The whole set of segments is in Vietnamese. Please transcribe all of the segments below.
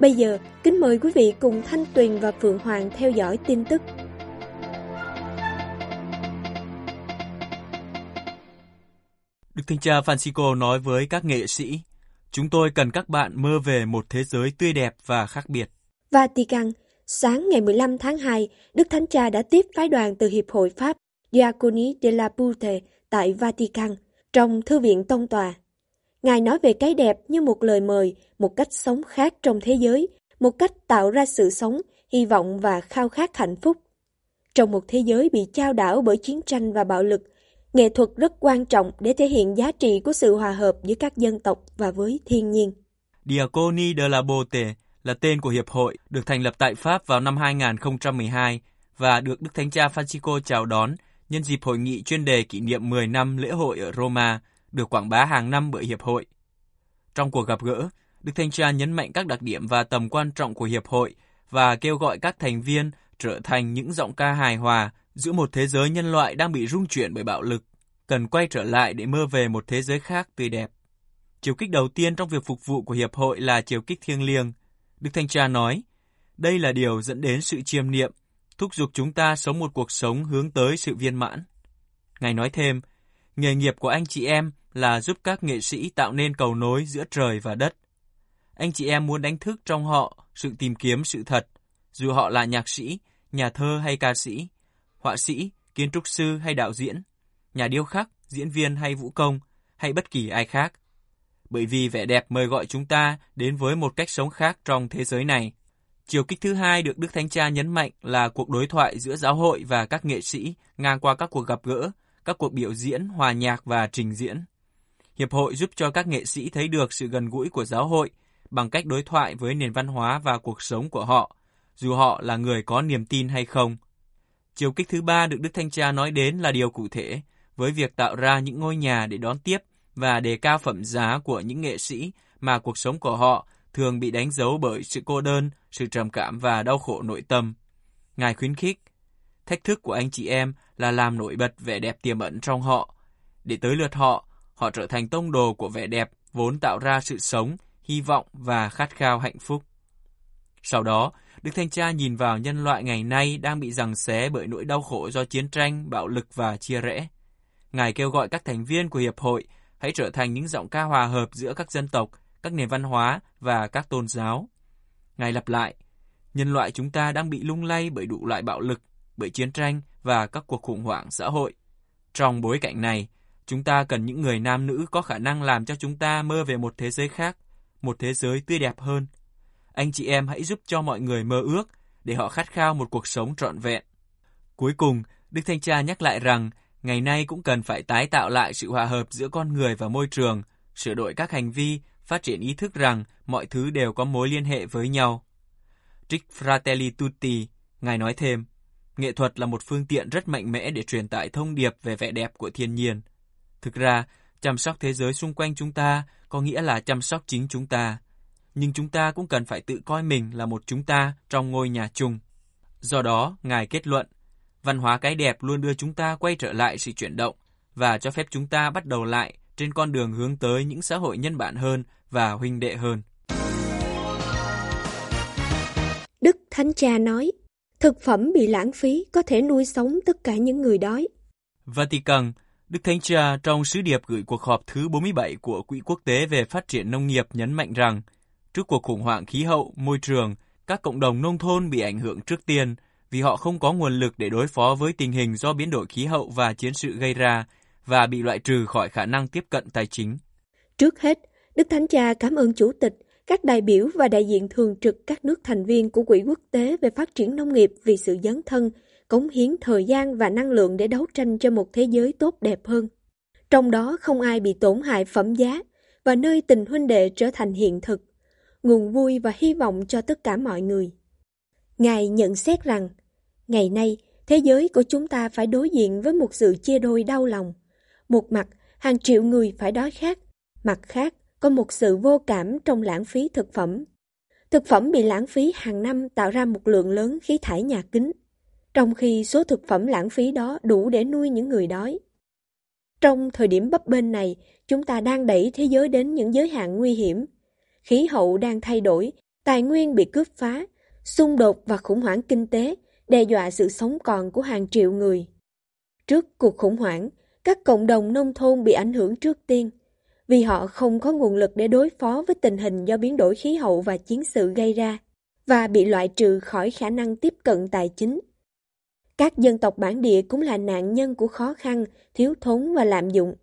Bây giờ, kính mời quý vị cùng Thanh Tuyền và Phượng Hoàng theo dõi tin tức. Đức Thánh Cha Francisco nói với các nghệ sĩ, chúng tôi cần các bạn mơ về một thế giới tươi đẹp và khác biệt. Vatican, sáng ngày 15 tháng 2, Đức Thánh Cha đã tiếp phái đoàn từ Hiệp hội Pháp Diaconie de la Pute tại Vatican, trong Thư viện Tông Tòa. Ngài nói về cái đẹp như một lời mời, một cách sống khác trong thế giới, một cách tạo ra sự sống, hy vọng và khao khát hạnh phúc. Trong một thế giới bị chao đảo bởi chiến tranh và bạo lực, nghệ thuật rất quan trọng để thể hiện giá trị của sự hòa hợp giữa các dân tộc và với thiên nhiên. Diaconi de la Bote là tên của hiệp hội được thành lập tại Pháp vào năm 2012 và được Đức Thánh Cha Francisco chào đón nhân dịp hội nghị chuyên đề kỷ niệm 10 năm lễ hội ở Roma được quảng bá hàng năm bởi hiệp hội. Trong cuộc gặp gỡ, Đức Thánh Cha nhấn mạnh các đặc điểm và tầm quan trọng của hiệp hội và kêu gọi các thành viên trở thành những giọng ca hài hòa giữa một thế giới nhân loại đang bị rung chuyển bởi bạo lực, cần quay trở lại để mơ về một thế giới khác tươi đẹp. Chiều kích đầu tiên trong việc phục vụ của Hiệp hội là chiều kích thiêng liêng. Đức Thanh Cha nói, đây là điều dẫn đến sự chiêm niệm, thúc giục chúng ta sống một cuộc sống hướng tới sự viên mãn. Ngài nói thêm, nghề nghiệp của anh chị em là giúp các nghệ sĩ tạo nên cầu nối giữa trời và đất. Anh chị em muốn đánh thức trong họ sự tìm kiếm sự thật, dù họ là nhạc sĩ, nhà thơ hay ca sĩ, họa sĩ, kiến trúc sư hay đạo diễn, nhà điêu khắc, diễn viên hay vũ công, hay bất kỳ ai khác. Bởi vì vẻ đẹp mời gọi chúng ta đến với một cách sống khác trong thế giới này. Chiều kích thứ hai được Đức Thánh Cha nhấn mạnh là cuộc đối thoại giữa giáo hội và các nghệ sĩ ngang qua các cuộc gặp gỡ, các cuộc biểu diễn, hòa nhạc và trình diễn. Hiệp hội giúp cho các nghệ sĩ thấy được sự gần gũi của giáo hội bằng cách đối thoại với nền văn hóa và cuộc sống của họ, dù họ là người có niềm tin hay không. Chiều kích thứ ba được Đức Thanh Cha nói đến là điều cụ thể, với việc tạo ra những ngôi nhà để đón tiếp và đề cao phẩm giá của những nghệ sĩ mà cuộc sống của họ thường bị đánh dấu bởi sự cô đơn, sự trầm cảm và đau khổ nội tâm. Ngài khuyến khích, thách thức của anh chị em là làm nổi bật vẻ đẹp tiềm ẩn trong họ. Để tới lượt họ, họ trở thành tông đồ của vẻ đẹp vốn tạo ra sự sống, hy vọng và khát khao hạnh phúc. Sau đó, Đức Thanh Cha nhìn vào nhân loại ngày nay đang bị giằng xé bởi nỗi đau khổ do chiến tranh, bạo lực và chia rẽ. Ngài kêu gọi các thành viên của Hiệp hội hãy trở thành những giọng ca hòa hợp giữa các dân tộc, các nền văn hóa và các tôn giáo. Ngài lặp lại, nhân loại chúng ta đang bị lung lay bởi đủ loại bạo lực, bởi chiến tranh và các cuộc khủng hoảng xã hội. Trong bối cảnh này, chúng ta cần những người nam nữ có khả năng làm cho chúng ta mơ về một thế giới khác, một thế giới tươi đẹp hơn. Anh chị em hãy giúp cho mọi người mơ ước để họ khát khao một cuộc sống trọn vẹn. Cuối cùng, Đức Thanh Cha nhắc lại rằng ngày nay cũng cần phải tái tạo lại sự hòa hợp giữa con người và môi trường, sửa đổi các hành vi, phát triển ý thức rằng mọi thứ đều có mối liên hệ với nhau. Trích Fratelli Tutti, Ngài nói thêm, nghệ thuật là một phương tiện rất mạnh mẽ để truyền tải thông điệp về vẻ đẹp của thiên nhiên. Thực ra, chăm sóc thế giới xung quanh chúng ta có nghĩa là chăm sóc chính chúng ta. Nhưng chúng ta cũng cần phải tự coi mình là một chúng ta trong ngôi nhà chung. Do đó, Ngài kết luận, văn hóa cái đẹp luôn đưa chúng ta quay trở lại sự chuyển động và cho phép chúng ta bắt đầu lại trên con đường hướng tới những xã hội nhân bản hơn và huynh đệ hơn. Đức Thánh Cha nói, thực phẩm bị lãng phí có thể nuôi sống tất cả những người đói. Vatican, Đức Thánh Cha trong sứ điệp gửi cuộc họp thứ 47 của Quỹ Quốc tế về Phát triển Nông nghiệp nhấn mạnh rằng, trước cuộc khủng hoảng khí hậu, môi trường, các cộng đồng nông thôn bị ảnh hưởng trước tiên vì họ không có nguồn lực để đối phó với tình hình do biến đổi khí hậu và chiến sự gây ra và bị loại trừ khỏi khả năng tiếp cận tài chính. Trước hết, Đức Thánh Cha cảm ơn Chủ tịch, các đại biểu và đại diện thường trực các nước thành viên của Quỹ Quốc tế về Phát triển Nông nghiệp vì sự dấn thân, cống hiến thời gian và năng lượng để đấu tranh cho một thế giới tốt đẹp hơn. Trong đó không ai bị tổn hại phẩm giá và nơi tình huynh đệ trở thành hiện thực, nguồn vui và hy vọng cho tất cả mọi người. Ngài nhận xét rằng, Ngày nay, thế giới của chúng ta phải đối diện với một sự chia đôi đau lòng. Một mặt, hàng triệu người phải đói khát, mặt khác, có một sự vô cảm trong lãng phí thực phẩm. Thực phẩm bị lãng phí hàng năm tạo ra một lượng lớn khí thải nhà kính, trong khi số thực phẩm lãng phí đó đủ để nuôi những người đói. Trong thời điểm bấp bênh này, chúng ta đang đẩy thế giới đến những giới hạn nguy hiểm. Khí hậu đang thay đổi, tài nguyên bị cướp phá, xung đột và khủng hoảng kinh tế đe dọa sự sống còn của hàng triệu người. Trước cuộc khủng hoảng, các cộng đồng nông thôn bị ảnh hưởng trước tiên, vì họ không có nguồn lực để đối phó với tình hình do biến đổi khí hậu và chiến sự gây ra, và bị loại trừ khỏi khả năng tiếp cận tài chính. Các dân tộc bản địa cũng là nạn nhân của khó khăn, thiếu thốn và lạm dụng.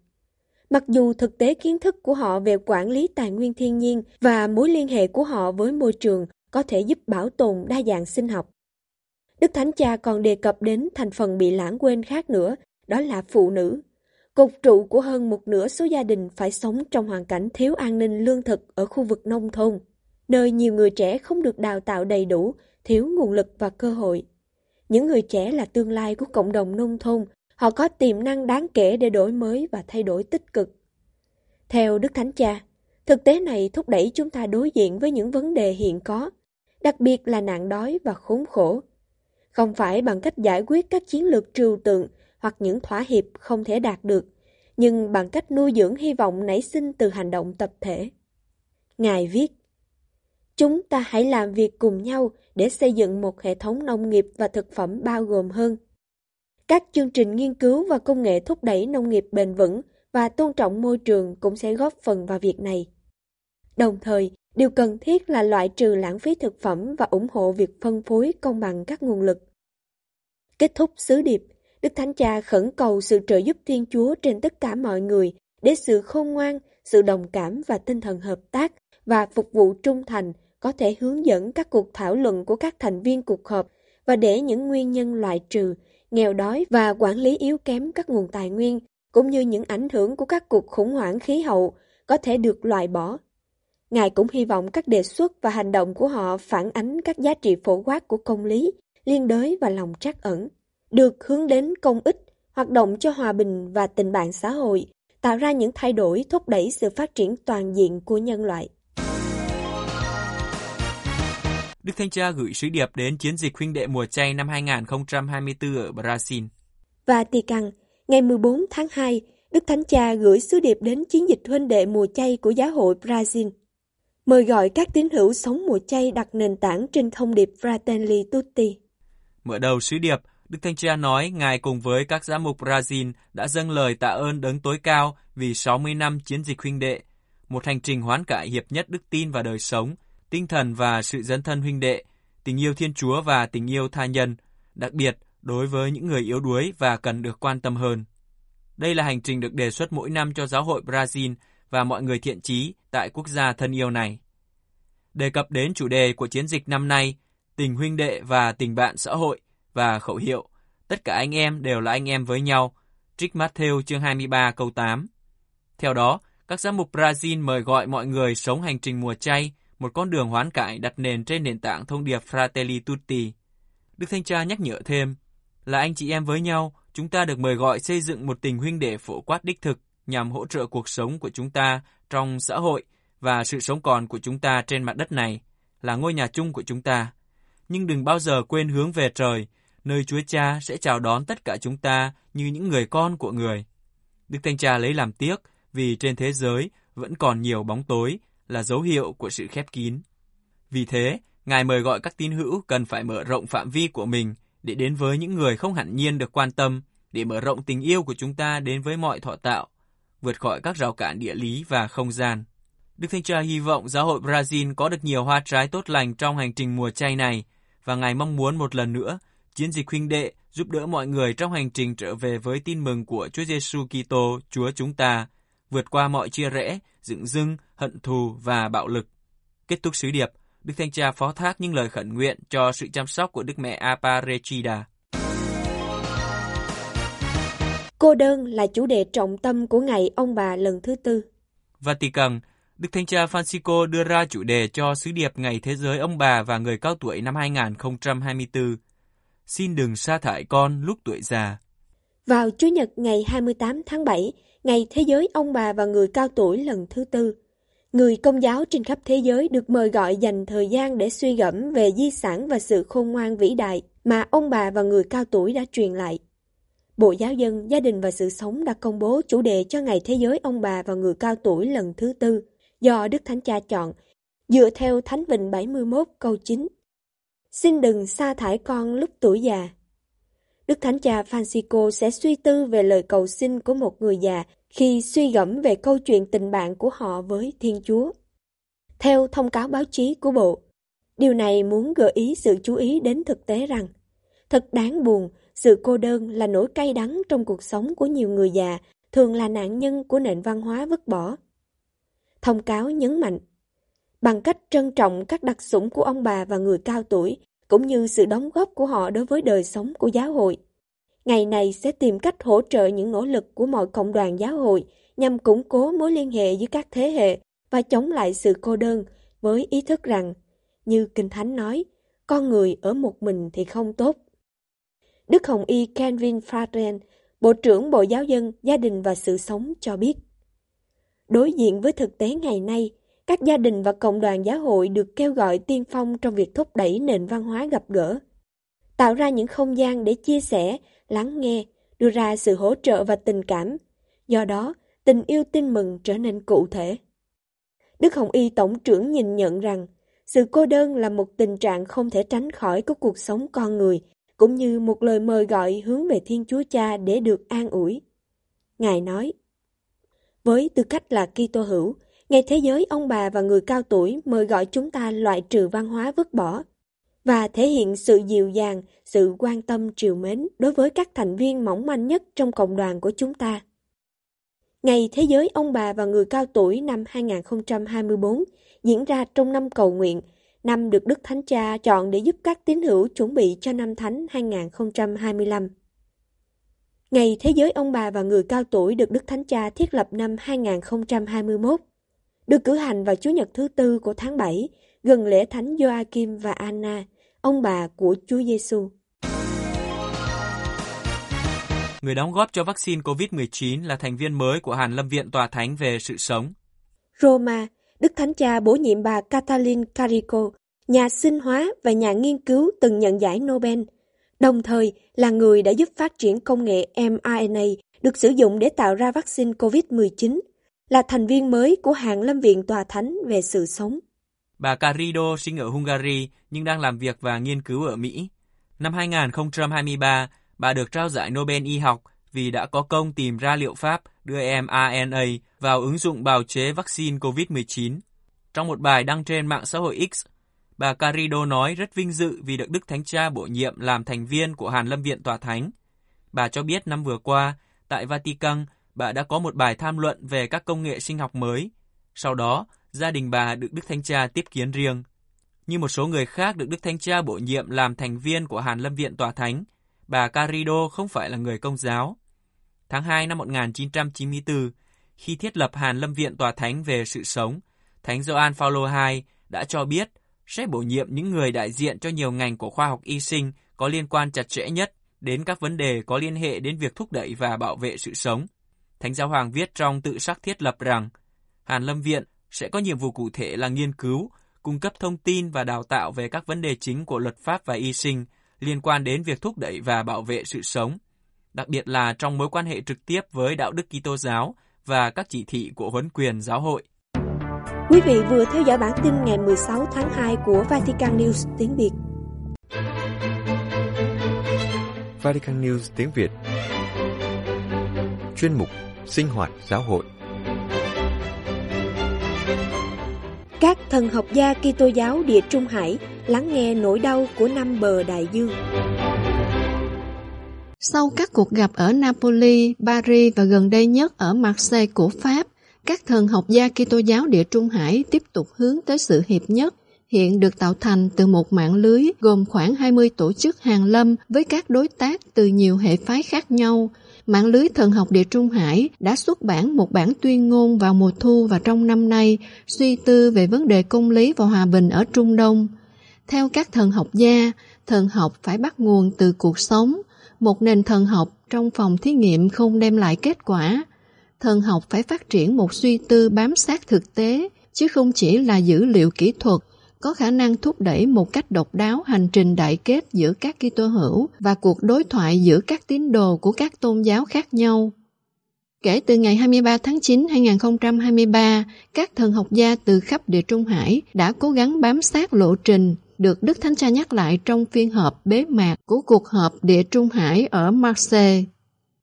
Mặc dù thực tế kiến thức của họ về quản lý tài nguyên thiên nhiên và mối liên hệ của họ với môi trường có thể giúp bảo tồn đa dạng sinh học. Đức Thánh Cha còn đề cập đến thành phần bị lãng quên khác nữa, đó là phụ nữ. Cột trụ của hơn một nửa số gia đình phải sống trong hoàn cảnh thiếu an ninh lương thực ở khu vực nông thôn, nơi nhiều người trẻ không được đào tạo đầy đủ, thiếu nguồn lực và cơ hội. Những người trẻ là tương lai của cộng đồng nông thôn, họ có tiềm năng đáng kể để đổi mới và thay đổi tích cực. Theo Đức Thánh Cha, thực tế này thúc đẩy chúng ta đối diện với những vấn đề hiện có, đặc biệt là nạn đói và khốn khổ. Không phải bằng cách giải quyết các chiến lược trừu tượng hoặc những thỏa hiệp không thể đạt được, nhưng bằng cách nuôi dưỡng hy vọng nảy sinh từ hành động tập thể. Ngài viết, Chúng ta hãy làm việc cùng nhau để xây dựng một hệ thống nông nghiệp và thực phẩm bao gồm hơn. Các chương trình nghiên cứu và công nghệ thúc đẩy nông nghiệp bền vững và tôn trọng môi trường cũng sẽ góp phần vào việc này. Đồng thời, điều cần thiết là loại trừ lãng phí thực phẩm và ủng hộ việc phân phối công bằng các nguồn lực. Kết thúc sứ điệp, Đức Thánh Cha khẩn cầu sự trợ giúp Thiên Chúa trên tất cả mọi người để sự khôn ngoan, sự đồng cảm và tinh thần hợp tác và phục vụ trung thành có thể hướng dẫn các cuộc thảo luận của các thành viên cuộc họp và để những nguyên nhân loại trừ, nghèo đói và quản lý yếu kém các nguồn tài nguyên, cũng như những ảnh hưởng của các cuộc khủng hoảng khí hậu có thể được loại bỏ. Ngài cũng hy vọng các đề xuất và hành động của họ phản ánh các giá trị phổ quát của công lý, liên đới và lòng trắc ẩn, được hướng đến công ích, hoạt động cho hòa bình và tình bạn xã hội, tạo ra những thay đổi thúc đẩy sự phát triển toàn diện của nhân loại. Đức Thanh Cha gửi sứ điệp đến chiến dịch huynh đệ mùa chay năm 2024 ở Brazil. Và Vatican, ngày 14 tháng 2, Đức Thánh Cha gửi sứ điệp đến chiến dịch huynh đệ mùa chay của giáo hội Brazil. Mời gọi các tín hữu sống mùa chay đặt nền tảng trên thông điệp Fratelli Tutti. Mở đầu sứ điệp, Đức Thanh Cha nói Ngài cùng với các giám mục Brazil đã dâng lời tạ ơn đấng tối cao vì 60 năm chiến dịch huynh đệ, một hành trình hoán cải hiệp nhất đức tin và đời sống, tinh thần và sự dấn thân huynh đệ, tình yêu Thiên Chúa và tình yêu tha nhân, đặc biệt đối với những người yếu đuối và cần được quan tâm hơn. Đây là hành trình được đề xuất mỗi năm cho giáo hội Brazil và mọi người thiện trí tại quốc gia thân yêu này. Đề cập đến chủ đề của chiến dịch năm nay, tình huynh đệ và tình bạn xã hội và khẩu hiệu Tất cả anh em đều là anh em với nhau, trích Matthew chương 23 câu 8. Theo đó, các giám mục Brazil mời gọi mọi người sống hành trình mùa chay, một con đường hoán cải đặt nền trên nền tảng thông điệp Fratelli Tutti. Đức Thanh Cha nhắc nhở thêm, là anh chị em với nhau, chúng ta được mời gọi xây dựng một tình huynh đệ phổ quát đích thực nhằm hỗ trợ cuộc sống của chúng ta trong xã hội và sự sống còn của chúng ta trên mặt đất này, là ngôi nhà chung của chúng ta. Nhưng đừng bao giờ quên hướng về trời, nơi Chúa Cha sẽ chào đón tất cả chúng ta như những người con của người. Đức Thanh Cha lấy làm tiếc vì trên thế giới vẫn còn nhiều bóng tối là dấu hiệu của sự khép kín. Vì thế, Ngài mời gọi các tín hữu cần phải mở rộng phạm vi của mình để đến với những người không hẳn nhiên được quan tâm, để mở rộng tình yêu của chúng ta đến với mọi thọ tạo, vượt khỏi các rào cản địa lý và không gian. Đức Thanh Cha hy vọng giáo hội Brazil có được nhiều hoa trái tốt lành trong hành trình mùa chay này, và Ngài mong muốn một lần nữa, chiến dịch huynh đệ giúp đỡ mọi người trong hành trình trở về với tin mừng của Chúa Giêsu Kitô, Chúa chúng ta, vượt qua mọi chia rẽ, dựng dưng, hận thù và bạo lực. Kết thúc sứ điệp, Đức Thanh Cha phó thác những lời khẩn nguyện cho sự chăm sóc của Đức Mẹ Aparecida. Cô đơn là chủ đề trọng tâm của ngày ông bà lần thứ tư. Vatican, Đức Thanh Cha Francisco đưa ra chủ đề cho sứ điệp Ngày Thế giới ông bà và người cao tuổi năm 2024 xin đừng sa thải con lúc tuổi già. Vào Chủ nhật ngày 28 tháng 7, ngày Thế giới ông bà và người cao tuổi lần thứ tư, người công giáo trên khắp thế giới được mời gọi dành thời gian để suy gẫm về di sản và sự khôn ngoan vĩ đại mà ông bà và người cao tuổi đã truyền lại. Bộ Giáo dân, Gia đình và Sự sống đã công bố chủ đề cho Ngày Thế giới ông bà và người cao tuổi lần thứ tư do Đức Thánh Cha chọn, dựa theo Thánh Vịnh 71 câu 9. Xin đừng sa thải con lúc tuổi già. Đức Thánh Cha Francisco sẽ suy tư về lời cầu xin của một người già khi suy gẫm về câu chuyện tình bạn của họ với Thiên Chúa. Theo thông cáo báo chí của Bộ, điều này muốn gợi ý sự chú ý đến thực tế rằng thật đáng buồn sự cô đơn là nỗi cay đắng trong cuộc sống của nhiều người già, thường là nạn nhân của nền văn hóa vứt bỏ. Thông cáo nhấn mạnh, bằng cách trân trọng các đặc sủng của ông bà và người cao tuổi, cũng như sự đóng góp của họ đối với đời sống của giáo hội. Ngày này sẽ tìm cách hỗ trợ những nỗ lực của mọi cộng đoàn giáo hội nhằm củng cố mối liên hệ giữa các thế hệ và chống lại sự cô đơn với ý thức rằng, như Kinh Thánh nói, con người ở một mình thì không tốt. Đức Hồng Y kenvin Fadren, Bộ trưởng Bộ Giáo dân, Gia đình và Sự sống cho biết. Đối diện với thực tế ngày nay, các gia đình và cộng đoàn giáo hội được kêu gọi tiên phong trong việc thúc đẩy nền văn hóa gặp gỡ, tạo ra những không gian để chia sẻ, lắng nghe, đưa ra sự hỗ trợ và tình cảm. Do đó, tình yêu tin mừng trở nên cụ thể. Đức Hồng Y Tổng trưởng nhìn nhận rằng, sự cô đơn là một tình trạng không thể tránh khỏi của cuộc sống con người cũng như một lời mời gọi hướng về Thiên Chúa Cha để được an ủi. Ngài nói, với tư cách là Kitô hữu, Ngày Thế giới ông bà và người cao tuổi mời gọi chúng ta loại trừ văn hóa vứt bỏ và thể hiện sự dịu dàng, sự quan tâm triều mến đối với các thành viên mỏng manh nhất trong cộng đoàn của chúng ta. Ngày Thế giới ông bà và người cao tuổi năm 2024 diễn ra trong năm cầu nguyện năm được Đức Thánh Cha chọn để giúp các tín hữu chuẩn bị cho năm Thánh 2025. Ngày Thế giới ông bà và người cao tuổi được Đức Thánh Cha thiết lập năm 2021, được cử hành vào Chủ nhật thứ tư của tháng 7, gần lễ Thánh Joachim và Anna, ông bà của Chúa Giêsu. Người đóng góp cho vaccine COVID-19 là thành viên mới của Hàn Lâm Viện Tòa Thánh về sự sống. Roma, Đức Thánh Cha bổ nhiệm bà Katalin Carico, nhà sinh hóa và nhà nghiên cứu từng nhận giải Nobel, đồng thời là người đã giúp phát triển công nghệ mRNA được sử dụng để tạo ra vaccine COVID-19, là thành viên mới của hạng lâm viện tòa thánh về sự sống. Bà Carido sinh ở Hungary nhưng đang làm việc và nghiên cứu ở Mỹ. Năm 2023, bà được trao giải Nobel y học vì đã có công tìm ra liệu pháp đưa mRNA vào ứng dụng bào chế vaccine COVID-19. Trong một bài đăng trên mạng xã hội X, bà Carido nói rất vinh dự vì được Đức Thánh Cha bổ nhiệm làm thành viên của Hàn Lâm Viện Tòa Thánh. Bà cho biết năm vừa qua, tại Vatican, bà đã có một bài tham luận về các công nghệ sinh học mới. Sau đó, gia đình bà được Đức Thánh Cha tiếp kiến riêng. Như một số người khác được Đức Thánh Cha bổ nhiệm làm thành viên của Hàn Lâm Viện Tòa Thánh, bà Carido không phải là người công giáo. Tháng 2 năm 1994, khi thiết lập Hàn Lâm Viện Tòa Thánh về sự sống, Thánh Gioan Phaolô II đã cho biết sẽ bổ nhiệm những người đại diện cho nhiều ngành của khoa học y sinh có liên quan chặt chẽ nhất đến các vấn đề có liên hệ đến việc thúc đẩy và bảo vệ sự sống. Thánh Giáo Hoàng viết trong tự sắc thiết lập rằng Hàn Lâm Viện sẽ có nhiệm vụ cụ thể là nghiên cứu, cung cấp thông tin và đào tạo về các vấn đề chính của luật pháp và y sinh liên quan đến việc thúc đẩy và bảo vệ sự sống, đặc biệt là trong mối quan hệ trực tiếp với đạo đức Kitô giáo và các chỉ thị của huấn quyền giáo hội. Quý vị vừa theo dõi bản tin ngày 16 tháng 2 của Vatican News tiếng Việt. Vatican News tiếng Việt Chuyên mục Sinh hoạt giáo hội Các thần học gia Kitô giáo Địa Trung Hải lắng nghe nỗi đau của năm bờ đại dương. Sau các cuộc gặp ở Napoli, Paris và gần đây nhất ở Marseille của Pháp, các thần học gia Kitô giáo Địa Trung Hải tiếp tục hướng tới sự hiệp nhất, hiện được tạo thành từ một mạng lưới gồm khoảng 20 tổ chức hàng lâm với các đối tác từ nhiều hệ phái khác nhau. Mạng lưới thần học Địa Trung Hải đã xuất bản một bản tuyên ngôn vào mùa thu và trong năm nay, suy tư về vấn đề công lý và hòa bình ở Trung Đông. Theo các thần học gia, thần học phải bắt nguồn từ cuộc sống. Một nền thần học trong phòng thí nghiệm không đem lại kết quả. Thần học phải phát triển một suy tư bám sát thực tế, chứ không chỉ là dữ liệu kỹ thuật, có khả năng thúc đẩy một cách độc đáo hành trình đại kết giữa các Kitô hữu và cuộc đối thoại giữa các tín đồ của các tôn giáo khác nhau. Kể từ ngày 23 tháng 9 2023, các thần học gia từ khắp địa Trung Hải đã cố gắng bám sát lộ trình được Đức Thánh Cha nhắc lại trong phiên họp bế mạc của cuộc họp địa Trung Hải ở Marseille.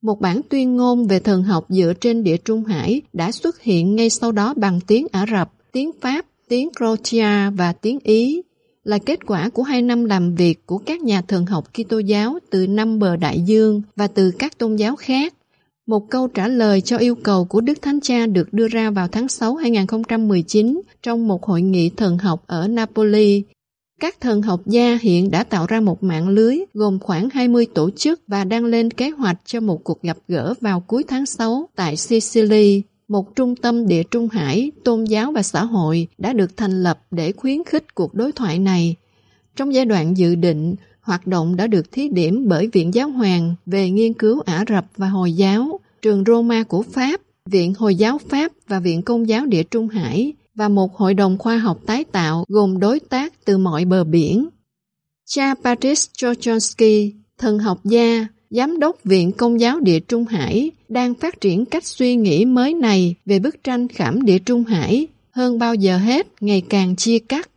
Một bản tuyên ngôn về thần học dựa trên địa Trung Hải đã xuất hiện ngay sau đó bằng tiếng Ả Rập, tiếng Pháp, tiếng Croatia và tiếng Ý, là kết quả của hai năm làm việc của các nhà thần học Kitô giáo từ năm bờ đại dương và từ các tôn giáo khác. Một câu trả lời cho yêu cầu của Đức Thánh Cha được đưa ra vào tháng 6 2019 trong một hội nghị thần học ở Napoli. Các thần học gia hiện đã tạo ra một mạng lưới gồm khoảng 20 tổ chức và đang lên kế hoạch cho một cuộc gặp gỡ vào cuối tháng 6 tại Sicily. Một trung tâm địa trung hải, tôn giáo và xã hội đã được thành lập để khuyến khích cuộc đối thoại này. Trong giai đoạn dự định, hoạt động đã được thí điểm bởi Viện Giáo Hoàng về nghiên cứu Ả Rập và Hồi giáo, trường Roma của Pháp, Viện Hồi giáo Pháp và Viện Công giáo Địa Trung Hải và một hội đồng khoa học tái tạo gồm đối tác từ mọi bờ biển. Cha Patrice chochonsky thần học gia, Giám đốc Viện Công giáo Địa Trung Hải đang phát triển cách suy nghĩ mới này về bức tranh khảm Địa Trung Hải hơn bao giờ hết ngày càng chia cắt.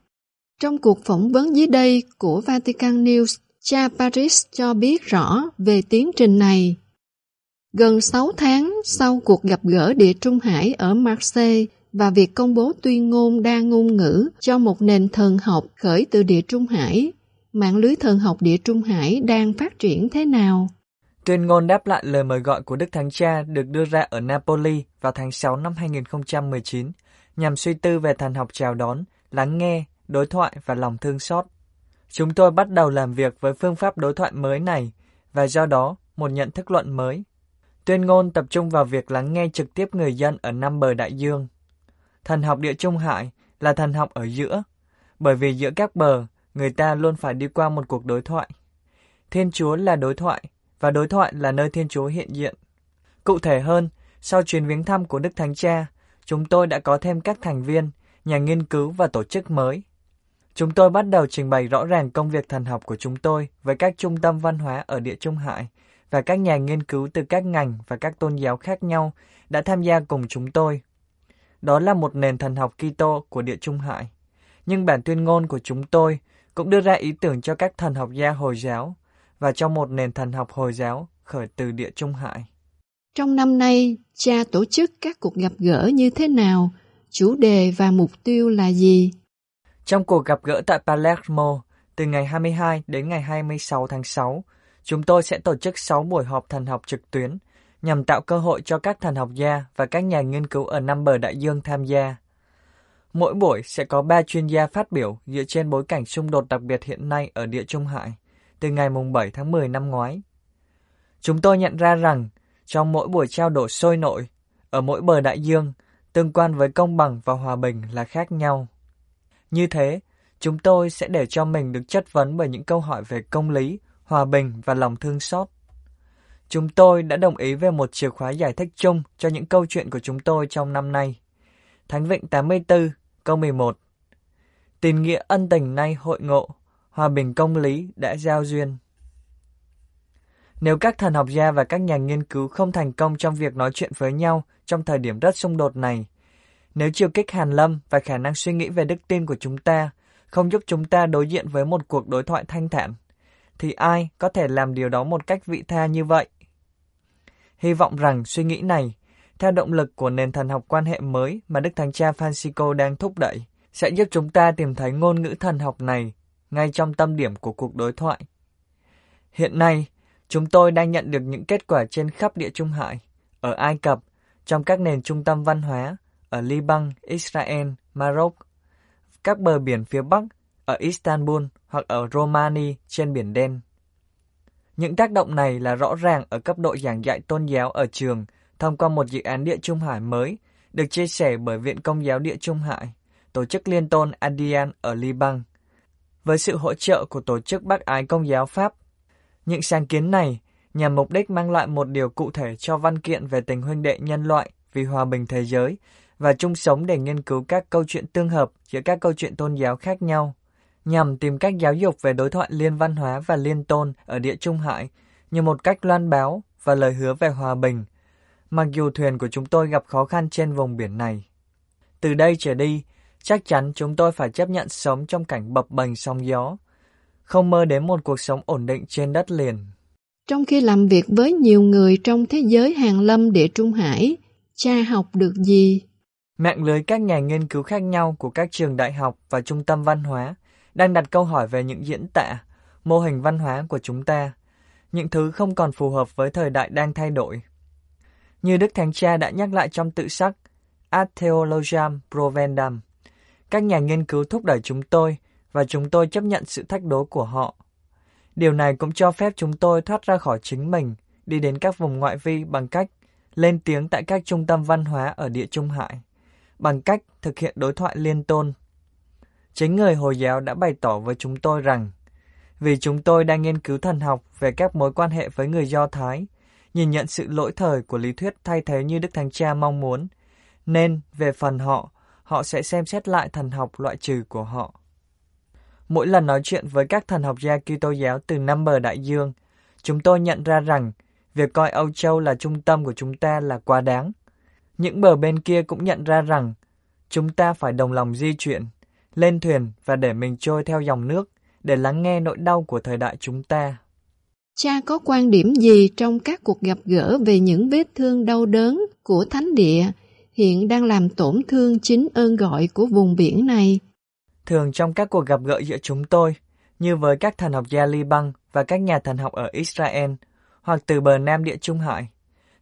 Trong cuộc phỏng vấn dưới đây của Vatican News, cha Paris cho biết rõ về tiến trình này. Gần 6 tháng sau cuộc gặp gỡ Địa Trung Hải ở Marseille và việc công bố tuyên ngôn đa ngôn ngữ cho một nền thần học khởi từ Địa Trung Hải, mạng lưới thần học Địa Trung Hải đang phát triển thế nào? Tuyên ngôn đáp lại lời mời gọi của Đức Thánh Cha được đưa ra ở Napoli vào tháng 6 năm 2019 nhằm suy tư về thần học chào đón, lắng nghe, đối thoại và lòng thương xót. Chúng tôi bắt đầu làm việc với phương pháp đối thoại mới này và do đó một nhận thức luận mới. Tuyên ngôn tập trung vào việc lắng nghe trực tiếp người dân ở năm bờ đại dương. Thần học địa trung hải là thần học ở giữa, bởi vì giữa các bờ, người ta luôn phải đi qua một cuộc đối thoại. Thiên Chúa là đối thoại, và đối thoại là nơi Thiên Chúa hiện diện. Cụ thể hơn, sau chuyến viếng thăm của Đức Thánh Cha, chúng tôi đã có thêm các thành viên, nhà nghiên cứu và tổ chức mới. Chúng tôi bắt đầu trình bày rõ ràng công việc thần học của chúng tôi với các trung tâm văn hóa ở Địa Trung Hải và các nhà nghiên cứu từ các ngành và các tôn giáo khác nhau đã tham gia cùng chúng tôi. Đó là một nền thần học Kitô của Địa Trung Hải. Nhưng bản tuyên ngôn của chúng tôi cũng đưa ra ý tưởng cho các thần học gia Hồi giáo và trong một nền thần học Hồi giáo khởi từ Địa Trung Hải. Trong năm nay, cha tổ chức các cuộc gặp gỡ như thế nào? Chủ đề và mục tiêu là gì? Trong cuộc gặp gỡ tại Palermo, từ ngày 22 đến ngày 26 tháng 6, chúng tôi sẽ tổ chức 6 buổi họp thần học trực tuyến nhằm tạo cơ hội cho các thần học gia và các nhà nghiên cứu ở năm bờ đại dương tham gia. Mỗi buổi sẽ có 3 chuyên gia phát biểu dựa trên bối cảnh xung đột đặc biệt hiện nay ở Địa Trung Hải từ ngày 7 tháng 10 năm ngoái. Chúng tôi nhận ra rằng trong mỗi buổi trao đổi sôi nổi, ở mỗi bờ đại dương, tương quan với công bằng và hòa bình là khác nhau. Như thế, chúng tôi sẽ để cho mình được chất vấn bởi những câu hỏi về công lý, hòa bình và lòng thương xót. Chúng tôi đã đồng ý về một chìa khóa giải thích chung cho những câu chuyện của chúng tôi trong năm nay. Thánh Vịnh 84, câu 11 Tình nghĩa ân tình nay hội ngộ, hòa bình công lý đã giao duyên. Nếu các thần học gia và các nhà nghiên cứu không thành công trong việc nói chuyện với nhau trong thời điểm rất xung đột này, nếu chiều kích hàn lâm và khả năng suy nghĩ về đức tin của chúng ta không giúp chúng ta đối diện với một cuộc đối thoại thanh thản, thì ai có thể làm điều đó một cách vị tha như vậy? Hy vọng rằng suy nghĩ này, theo động lực của nền thần học quan hệ mới mà Đức Thánh Cha Francisco đang thúc đẩy, sẽ giúp chúng ta tìm thấy ngôn ngữ thần học này ngay trong tâm điểm của cuộc đối thoại. Hiện nay, chúng tôi đang nhận được những kết quả trên khắp địa Trung Hải, ở Ai Cập, trong các nền trung tâm văn hóa, ở Liban, Israel, Maroc, các bờ biển phía Bắc, ở Istanbul hoặc ở Romani trên Biển Đen. Những tác động này là rõ ràng ở cấp độ giảng dạy tôn giáo ở trường thông qua một dự án Địa Trung Hải mới được chia sẻ bởi Viện Công giáo Địa Trung Hải, tổ chức liên tôn Adian ở Liban với sự hỗ trợ của Tổ chức Bác Ái Công giáo Pháp. Những sáng kiến này nhằm mục đích mang lại một điều cụ thể cho văn kiện về tình huynh đệ nhân loại vì hòa bình thế giới và chung sống để nghiên cứu các câu chuyện tương hợp giữa các câu chuyện tôn giáo khác nhau, nhằm tìm cách giáo dục về đối thoại liên văn hóa và liên tôn ở địa Trung Hải như một cách loan báo và lời hứa về hòa bình, mặc dù thuyền của chúng tôi gặp khó khăn trên vùng biển này. Từ đây trở đi, chắc chắn chúng tôi phải chấp nhận sống trong cảnh bập bềnh sóng gió, không mơ đến một cuộc sống ổn định trên đất liền. Trong khi làm việc với nhiều người trong thế giới hàng lâm địa Trung Hải, cha học được gì? Mạng lưới các nhà nghiên cứu khác nhau của các trường đại học và trung tâm văn hóa đang đặt câu hỏi về những diễn tả, mô hình văn hóa của chúng ta, những thứ không còn phù hợp với thời đại đang thay đổi. Như Đức Thánh Cha đã nhắc lại trong tự sắc Ad Theologiam Provendam, các nhà nghiên cứu thúc đẩy chúng tôi và chúng tôi chấp nhận sự thách đố của họ. Điều này cũng cho phép chúng tôi thoát ra khỏi chính mình, đi đến các vùng ngoại vi bằng cách lên tiếng tại các trung tâm văn hóa ở địa Trung Hải, bằng cách thực hiện đối thoại liên tôn. Chính người Hồi giáo đã bày tỏ với chúng tôi rằng, vì chúng tôi đang nghiên cứu thần học về các mối quan hệ với người Do Thái, nhìn nhận sự lỗi thời của lý thuyết thay thế như Đức Thánh Cha mong muốn, nên về phần họ, họ sẽ xem xét lại thần học loại trừ của họ. Mỗi lần nói chuyện với các thần học gia Kitô giáo từ năm bờ đại dương, chúng tôi nhận ra rằng việc coi Âu Châu là trung tâm của chúng ta là quá đáng. Những bờ bên kia cũng nhận ra rằng chúng ta phải đồng lòng di chuyển, lên thuyền và để mình trôi theo dòng nước để lắng nghe nỗi đau của thời đại chúng ta. Cha có quan điểm gì trong các cuộc gặp gỡ về những vết thương đau đớn của thánh địa hiện đang làm tổn thương chính ơn gọi của vùng biển này? Thường trong các cuộc gặp gỡ giữa chúng tôi, như với các thần học gia Liban và các nhà thần học ở Israel, hoặc từ bờ Nam Địa Trung Hải,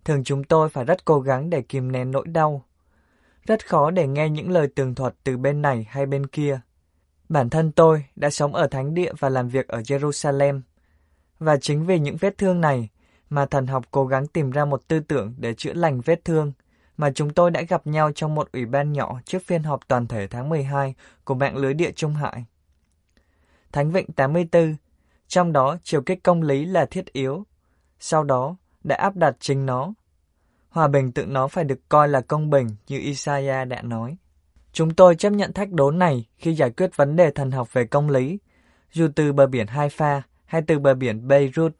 thường chúng tôi phải rất cố gắng để kìm nén nỗi đau. Rất khó để nghe những lời tường thuật từ bên này hay bên kia. Bản thân tôi đã sống ở Thánh Địa và làm việc ở Jerusalem. Và chính vì những vết thương này mà thần học cố gắng tìm ra một tư tưởng để chữa lành vết thương mà chúng tôi đã gặp nhau trong một ủy ban nhỏ trước phiên họp toàn thể tháng 12 của mạng lưới địa Trung Hải. Thánh Vịnh 84, trong đó chiều kích công lý là thiết yếu, sau đó đã áp đặt chính nó. Hòa bình tự nó phải được coi là công bình như Isaiah đã nói. Chúng tôi chấp nhận thách đố này khi giải quyết vấn đề thần học về công lý, dù từ bờ biển Haifa hay từ bờ biển Beirut,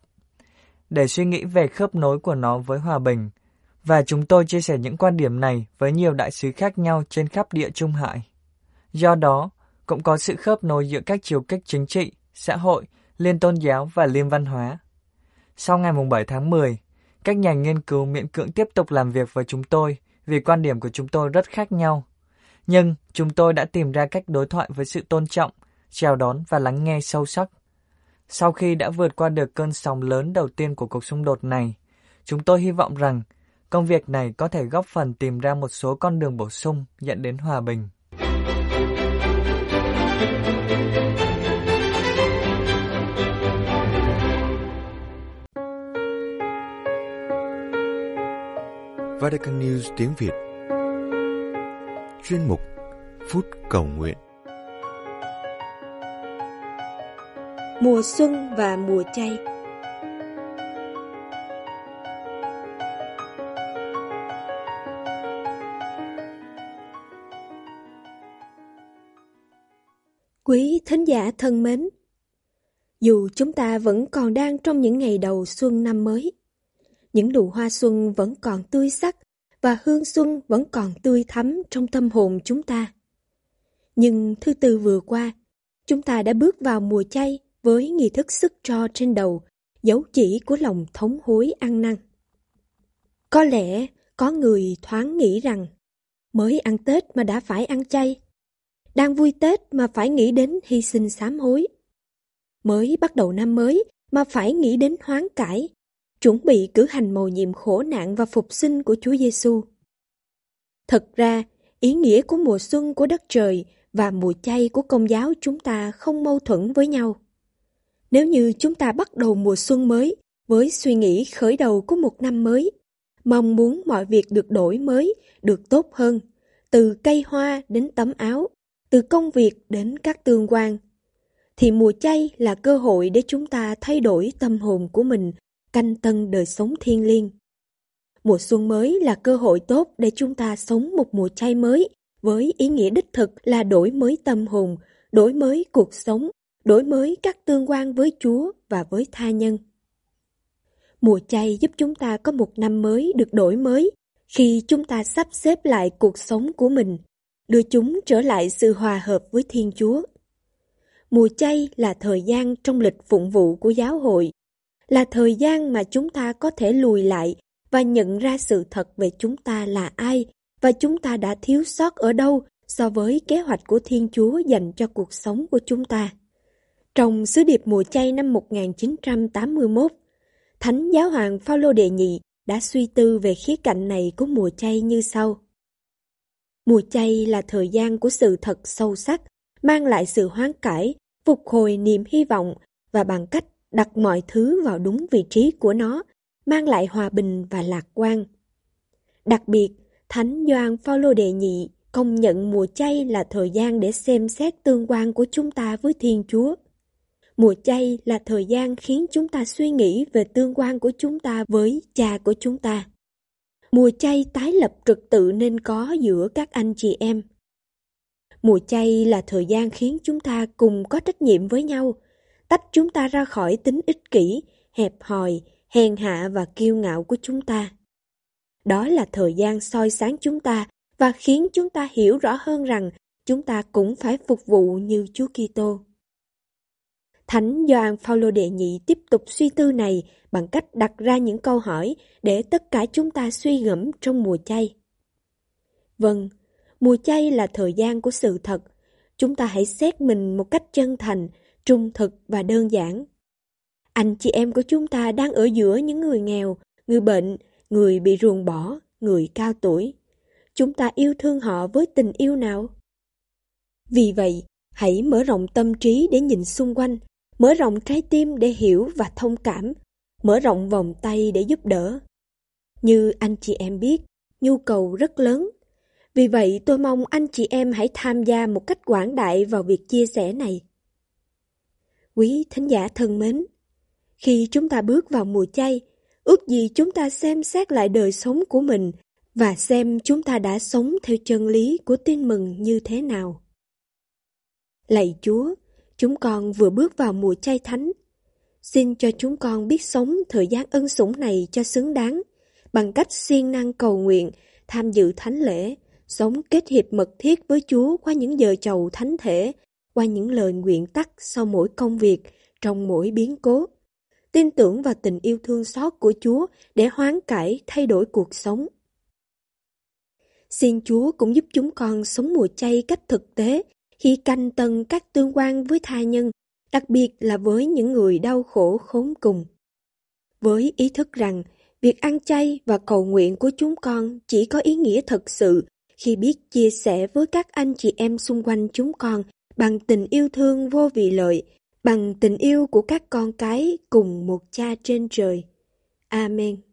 để suy nghĩ về khớp nối của nó với hòa bình – và chúng tôi chia sẻ những quan điểm này với nhiều đại sứ khác nhau trên khắp địa Trung Hải. Do đó, cũng có sự khớp nối giữa các chiều kích chính trị, xã hội, liên tôn giáo và liên văn hóa. Sau ngày 7 tháng 10, các nhà nghiên cứu miễn cưỡng tiếp tục làm việc với chúng tôi vì quan điểm của chúng tôi rất khác nhau. Nhưng chúng tôi đã tìm ra cách đối thoại với sự tôn trọng, chào đón và lắng nghe sâu sắc. Sau khi đã vượt qua được cơn sóng lớn đầu tiên của cuộc xung đột này, chúng tôi hy vọng rằng Công việc này có thể góp phần tìm ra một số con đường bổ sung dẫn đến hòa bình. Vatican News tiếng Việt. Chuyên mục Phút Cầu Nguyện. Mùa xuân và mùa chay Quý thính giả thân mến, dù chúng ta vẫn còn đang trong những ngày đầu xuân năm mới, những nụ hoa xuân vẫn còn tươi sắc và hương xuân vẫn còn tươi thắm trong tâm hồn chúng ta. Nhưng thứ tư vừa qua, chúng ta đã bước vào mùa chay với nghi thức sức cho trên đầu, dấu chỉ của lòng thống hối ăn năn. Có lẽ có người thoáng nghĩ rằng mới ăn Tết mà đã phải ăn chay đang vui Tết mà phải nghĩ đến hy sinh sám hối. Mới bắt đầu năm mới mà phải nghĩ đến hoán cải, chuẩn bị cử hành mầu nhiệm khổ nạn và phục sinh của Chúa Giêsu. Thật ra, ý nghĩa của mùa xuân của đất trời và mùa chay của công giáo chúng ta không mâu thuẫn với nhau. Nếu như chúng ta bắt đầu mùa xuân mới với suy nghĩ khởi đầu của một năm mới, mong muốn mọi việc được đổi mới, được tốt hơn, từ cây hoa đến tấm áo, từ công việc đến các tương quan. thì mùa chay là cơ hội để chúng ta thay đổi tâm hồn của mình, canh tân đời sống thiên liêng. Mùa xuân mới là cơ hội tốt để chúng ta sống một mùa chay mới với ý nghĩa đích thực là đổi mới tâm hồn, đổi mới cuộc sống, đổi mới các tương quan với Chúa và với tha nhân. Mùa chay giúp chúng ta có một năm mới được đổi mới khi chúng ta sắp xếp lại cuộc sống của mình, đưa chúng trở lại sự hòa hợp với Thiên Chúa. Mùa chay là thời gian trong lịch phụng vụ của giáo hội, là thời gian mà chúng ta có thể lùi lại và nhận ra sự thật về chúng ta là ai và chúng ta đã thiếu sót ở đâu so với kế hoạch của Thiên Chúa dành cho cuộc sống của chúng ta. Trong sứ điệp mùa chay năm 1981, Thánh Giáo hoàng Phaolô đệ nhị đã suy tư về khía cạnh này của mùa chay như sau. Mùa chay là thời gian của sự thật sâu sắc, mang lại sự hoán cải, phục hồi niềm hy vọng và bằng cách đặt mọi thứ vào đúng vị trí của nó, mang lại hòa bình và lạc quan. Đặc biệt, Thánh Gioan Phaolô đệ nhị công nhận mùa chay là thời gian để xem xét tương quan của chúng ta với Thiên Chúa. Mùa chay là thời gian khiến chúng ta suy nghĩ về tương quan của chúng ta với cha của chúng ta. Mùa chay tái lập trật tự nên có giữa các anh chị em. Mùa chay là thời gian khiến chúng ta cùng có trách nhiệm với nhau, tách chúng ta ra khỏi tính ích kỷ, hẹp hòi, hèn hạ và kiêu ngạo của chúng ta. Đó là thời gian soi sáng chúng ta và khiến chúng ta hiểu rõ hơn rằng chúng ta cũng phải phục vụ như Chúa Kitô. Thánh Gioan Phaolô đệ nhị tiếp tục suy tư này bằng cách đặt ra những câu hỏi để tất cả chúng ta suy ngẫm trong mùa chay. Vâng, mùa chay là thời gian của sự thật. Chúng ta hãy xét mình một cách chân thành, trung thực và đơn giản. Anh chị em của chúng ta đang ở giữa những người nghèo, người bệnh, người bị ruồng bỏ, người cao tuổi. Chúng ta yêu thương họ với tình yêu nào? Vì vậy, hãy mở rộng tâm trí để nhìn xung quanh, mở rộng trái tim để hiểu và thông cảm, mở rộng vòng tay để giúp đỡ. Như anh chị em biết, nhu cầu rất lớn. Vì vậy tôi mong anh chị em hãy tham gia một cách quảng đại vào việc chia sẻ này. Quý thính giả thân mến, khi chúng ta bước vào mùa chay, ước gì chúng ta xem xét lại đời sống của mình và xem chúng ta đã sống theo chân lý của tin mừng như thế nào. Lạy Chúa, chúng con vừa bước vào mùa chay thánh. Xin cho chúng con biết sống thời gian ân sủng này cho xứng đáng, bằng cách siêng năng cầu nguyện, tham dự thánh lễ, sống kết hiệp mật thiết với Chúa qua những giờ chầu thánh thể, qua những lời nguyện tắc sau mỗi công việc, trong mỗi biến cố. Tin tưởng vào tình yêu thương xót của Chúa để hoán cải, thay đổi cuộc sống. Xin Chúa cũng giúp chúng con sống mùa chay cách thực tế khi canh tân các tương quan với tha nhân, đặc biệt là với những người đau khổ khốn cùng. Với ý thức rằng việc ăn chay và cầu nguyện của chúng con chỉ có ý nghĩa thật sự khi biết chia sẻ với các anh chị em xung quanh chúng con bằng tình yêu thương vô vị lợi, bằng tình yêu của các con cái cùng một cha trên trời. Amen.